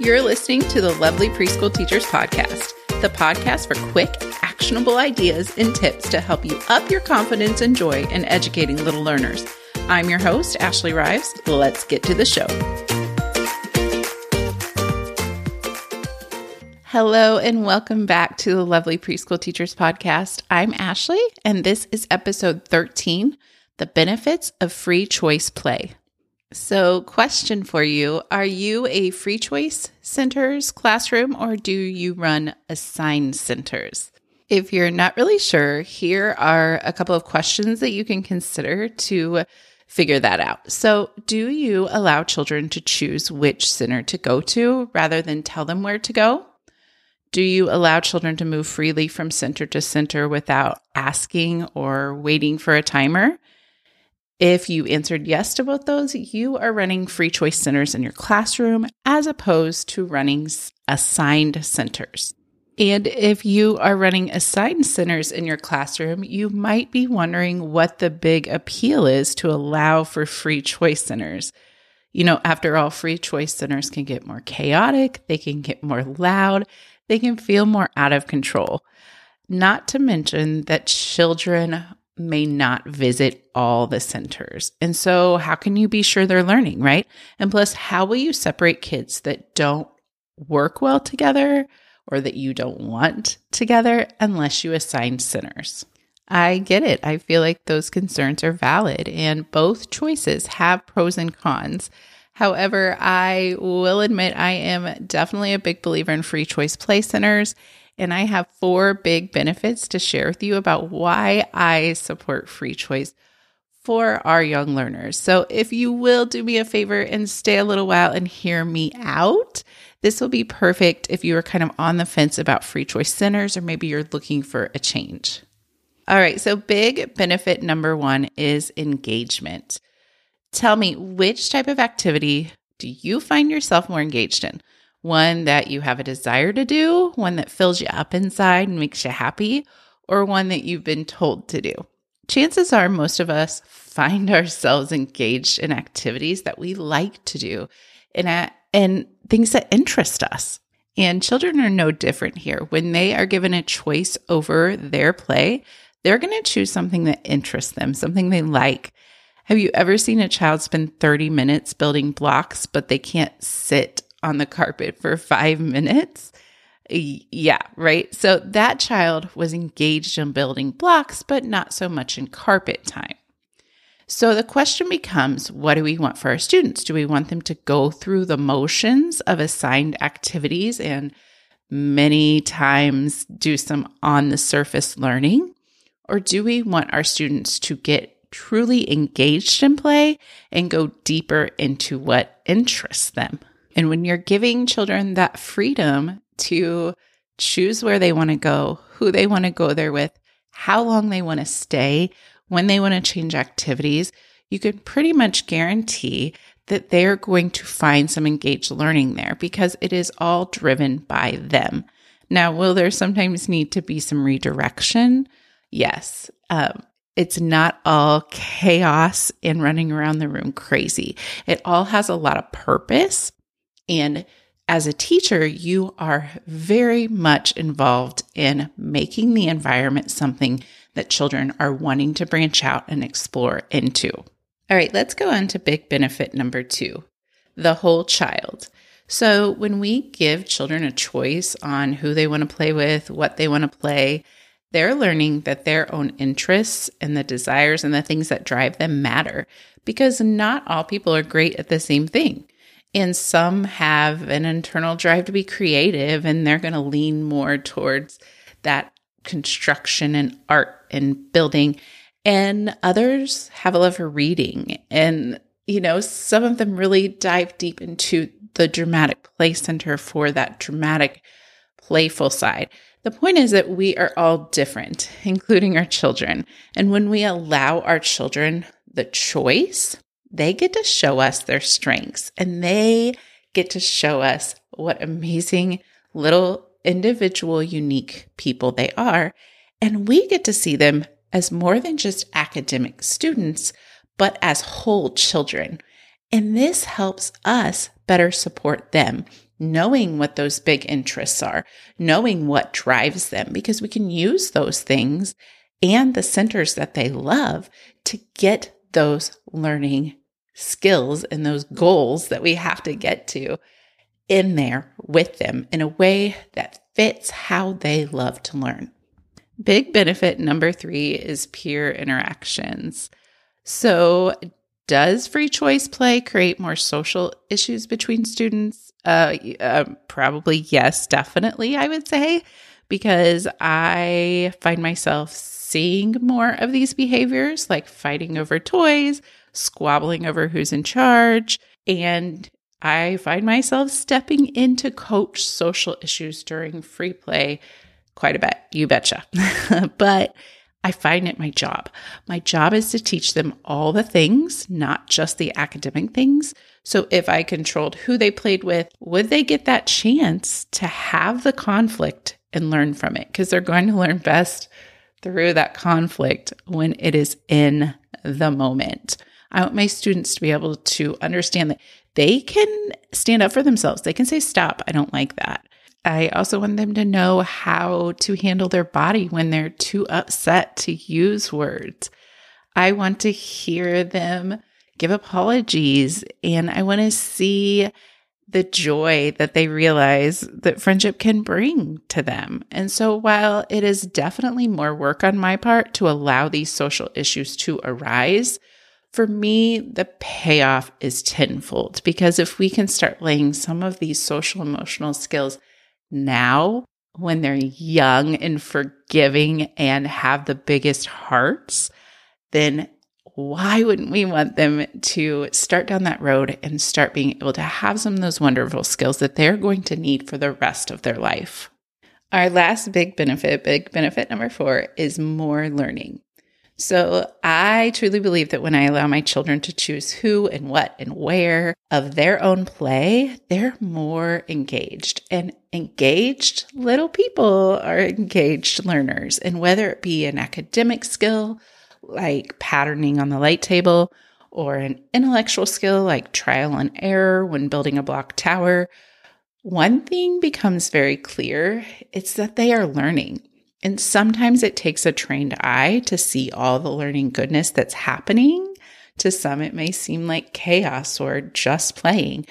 You're listening to the Lovely Preschool Teachers Podcast, the podcast for quick, actionable ideas and tips to help you up your confidence and joy in educating little learners. I'm your host, Ashley Reeves. Let's get to the show. Hello, and welcome back to the Lovely Preschool Teachers Podcast. I'm Ashley, and this is episode 13 The Benefits of Free Choice Play. So, question for you Are you a free choice centers classroom or do you run assigned centers? If you're not really sure, here are a couple of questions that you can consider to figure that out. So, do you allow children to choose which center to go to rather than tell them where to go? Do you allow children to move freely from center to center without asking or waiting for a timer? If you answered yes to both those, you are running free choice centers in your classroom as opposed to running assigned centers. And if you are running assigned centers in your classroom, you might be wondering what the big appeal is to allow for free choice centers. You know, after all, free choice centers can get more chaotic, they can get more loud, they can feel more out of control. Not to mention that children may not visit all the centers. And so, how can you be sure they're learning, right? And plus, how will you separate kids that don't work well together or that you don't want together unless you assign centers? I get it. I feel like those concerns are valid, and both choices have pros and cons. However, I will admit I am definitely a big believer in free choice play centers and I have four big benefits to share with you about why I support free choice for our young learners. So, if you will do me a favor and stay a little while and hear me out, this will be perfect if you are kind of on the fence about free choice centers or maybe you're looking for a change. All right, so big benefit number one is engagement. Tell me which type of activity do you find yourself more engaged in? One that you have a desire to do, one that fills you up inside and makes you happy, or one that you've been told to do. Chances are most of us find ourselves engaged in activities that we like to do and, at, and things that interest us. And children are no different here. When they are given a choice over their play, they're going to choose something that interests them, something they like. Have you ever seen a child spend 30 minutes building blocks, but they can't sit on the carpet for five minutes. Yeah, right. So that child was engaged in building blocks, but not so much in carpet time. So the question becomes what do we want for our students? Do we want them to go through the motions of assigned activities and many times do some on the surface learning? Or do we want our students to get truly engaged in play and go deeper into what interests them? And when you're giving children that freedom to choose where they want to go, who they want to go there with, how long they want to stay, when they want to change activities, you can pretty much guarantee that they're going to find some engaged learning there because it is all driven by them. Now, will there sometimes need to be some redirection? Yes. Um, it's not all chaos and running around the room crazy. It all has a lot of purpose and as a teacher, you are very much involved in making the environment something that children are wanting to branch out and explore into. All right, let's go on to big benefit number two the whole child. So, when we give children a choice on who they want to play with, what they want to play, they're learning that their own interests and the desires and the things that drive them matter because not all people are great at the same thing. And some have an internal drive to be creative and they're going to lean more towards that construction and art and building. And others have a love for reading. And, you know, some of them really dive deep into the dramatic play center for that dramatic, playful side. The point is that we are all different, including our children. And when we allow our children the choice they get to show us their strengths and they get to show us what amazing little individual, unique people they are. And we get to see them as more than just academic students, but as whole children. And this helps us better support them knowing what those big interests are, knowing what drives them, because we can use those things and the centers that they love to get those learning skills and those goals that we have to get to in there with them in a way that fits how they love to learn. Big benefit number three is peer interactions. So, does free choice play create more social issues between students? Uh, uh, probably yes, definitely, I would say, because I find myself seeing more of these behaviors like fighting over toys, squabbling over who's in charge, and I find myself stepping in to coach social issues during free play quite a bit, you betcha. but I find it my job. My job is to teach them all the things, not just the academic things. So if I controlled who they played with, would they get that chance to have the conflict and learn from it? Because they're going to learn best through that conflict when it is in the moment. I want my students to be able to understand that they can stand up for themselves. They can say, Stop, I don't like that. I also want them to know how to handle their body when they're too upset to use words. I want to hear them give apologies and I want to see the joy that they realize that friendship can bring to them. And so, while it is definitely more work on my part to allow these social issues to arise, for me, the payoff is tenfold because if we can start laying some of these social emotional skills now when they're young and forgiving and have the biggest hearts, then why wouldn't we want them to start down that road and start being able to have some of those wonderful skills that they're going to need for the rest of their life? Our last big benefit, big benefit number four, is more learning. So I truly believe that when I allow my children to choose who and what and where of their own play, they're more engaged. And engaged little people are engaged learners. And whether it be an academic skill like patterning on the light table, or an intellectual skill like trial and error when building a block tower, one thing becomes very clear it's that they are learning. And sometimes it takes a trained eye to see all the learning goodness that's happening. To some, it may seem like chaos or just playing.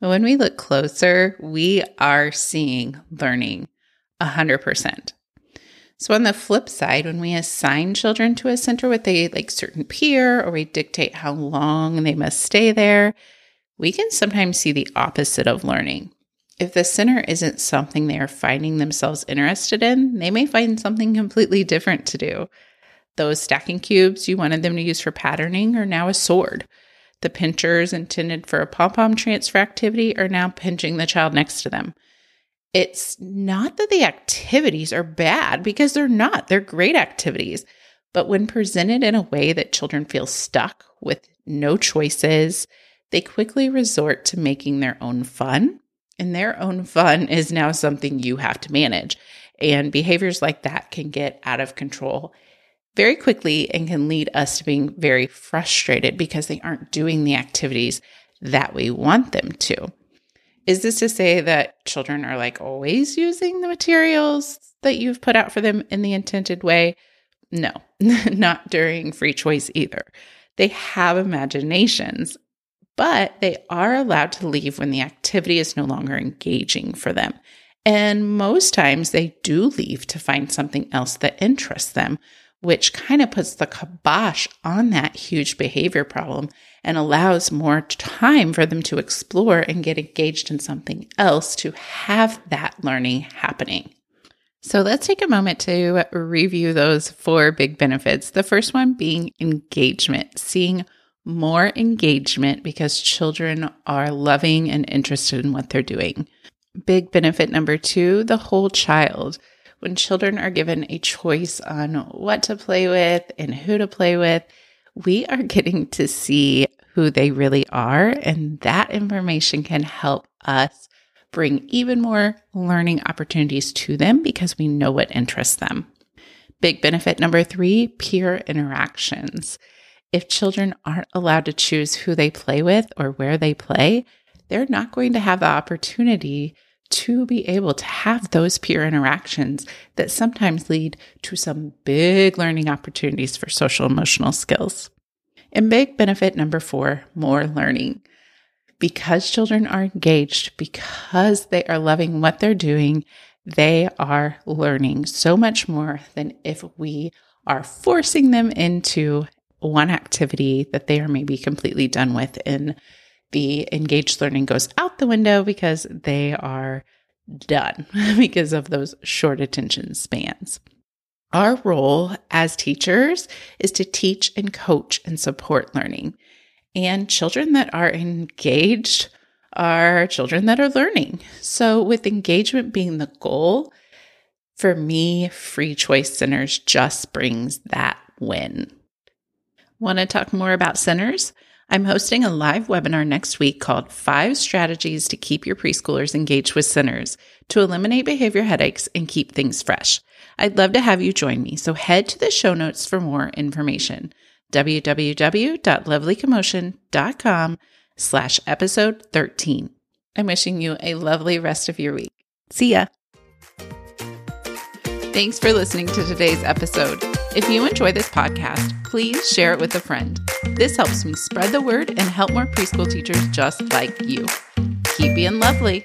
But when we look closer, we are seeing learning 100%. So on the flip side, when we assign children to a center with a like certain peer or we dictate how long they must stay there, we can sometimes see the opposite of learning. If the center isn't something they are finding themselves interested in, they may find something completely different to do. Those stacking cubes you wanted them to use for patterning are now a sword. The pinchers intended for a pom pom transfer activity are now pinching the child next to them. It's not that the activities are bad because they're not, they're great activities. But when presented in a way that children feel stuck with no choices, they quickly resort to making their own fun and their own fun is now something you have to manage. And behaviors like that can get out of control very quickly and can lead us to being very frustrated because they aren't doing the activities that we want them to. Is this to say that children are like always using the materials that you've put out for them in the intended way? No, not during free choice either. They have imaginations but they are allowed to leave when the activity is no longer engaging for them. And most times they do leave to find something else that interests them, which kind of puts the kibosh on that huge behavior problem and allows more time for them to explore and get engaged in something else to have that learning happening. So let's take a moment to review those four big benefits. The first one being engagement, seeing more engagement because children are loving and interested in what they're doing. Big benefit number two the whole child. When children are given a choice on what to play with and who to play with, we are getting to see who they really are. And that information can help us bring even more learning opportunities to them because we know what interests them. Big benefit number three peer interactions if children aren't allowed to choose who they play with or where they play, they're not going to have the opportunity to be able to have those peer interactions that sometimes lead to some big learning opportunities for social emotional skills. And big benefit number four more learning. Because children are engaged, because they are loving what they're doing, they are learning so much more than if we are forcing them into one activity that they are maybe completely done with and the engaged learning goes out the window because they are done because of those short attention spans. Our role as teachers is to teach and coach and support learning. And children that are engaged are children that are learning. So, with engagement being the goal, for me, Free Choice Centers just brings that win. Want to talk more about centers? I'm hosting a live webinar next week called Five Strategies to Keep Your Preschoolers Engaged with Centers to Eliminate Behavior Headaches and Keep Things Fresh. I'd love to have you join me, so head to the show notes for more information. www.lovelycommotion.com slash episode 13. I'm wishing you a lovely rest of your week. See ya. Thanks for listening to today's episode. If you enjoy this podcast, please share it with a friend. This helps me spread the word and help more preschool teachers just like you. Keep being lovely.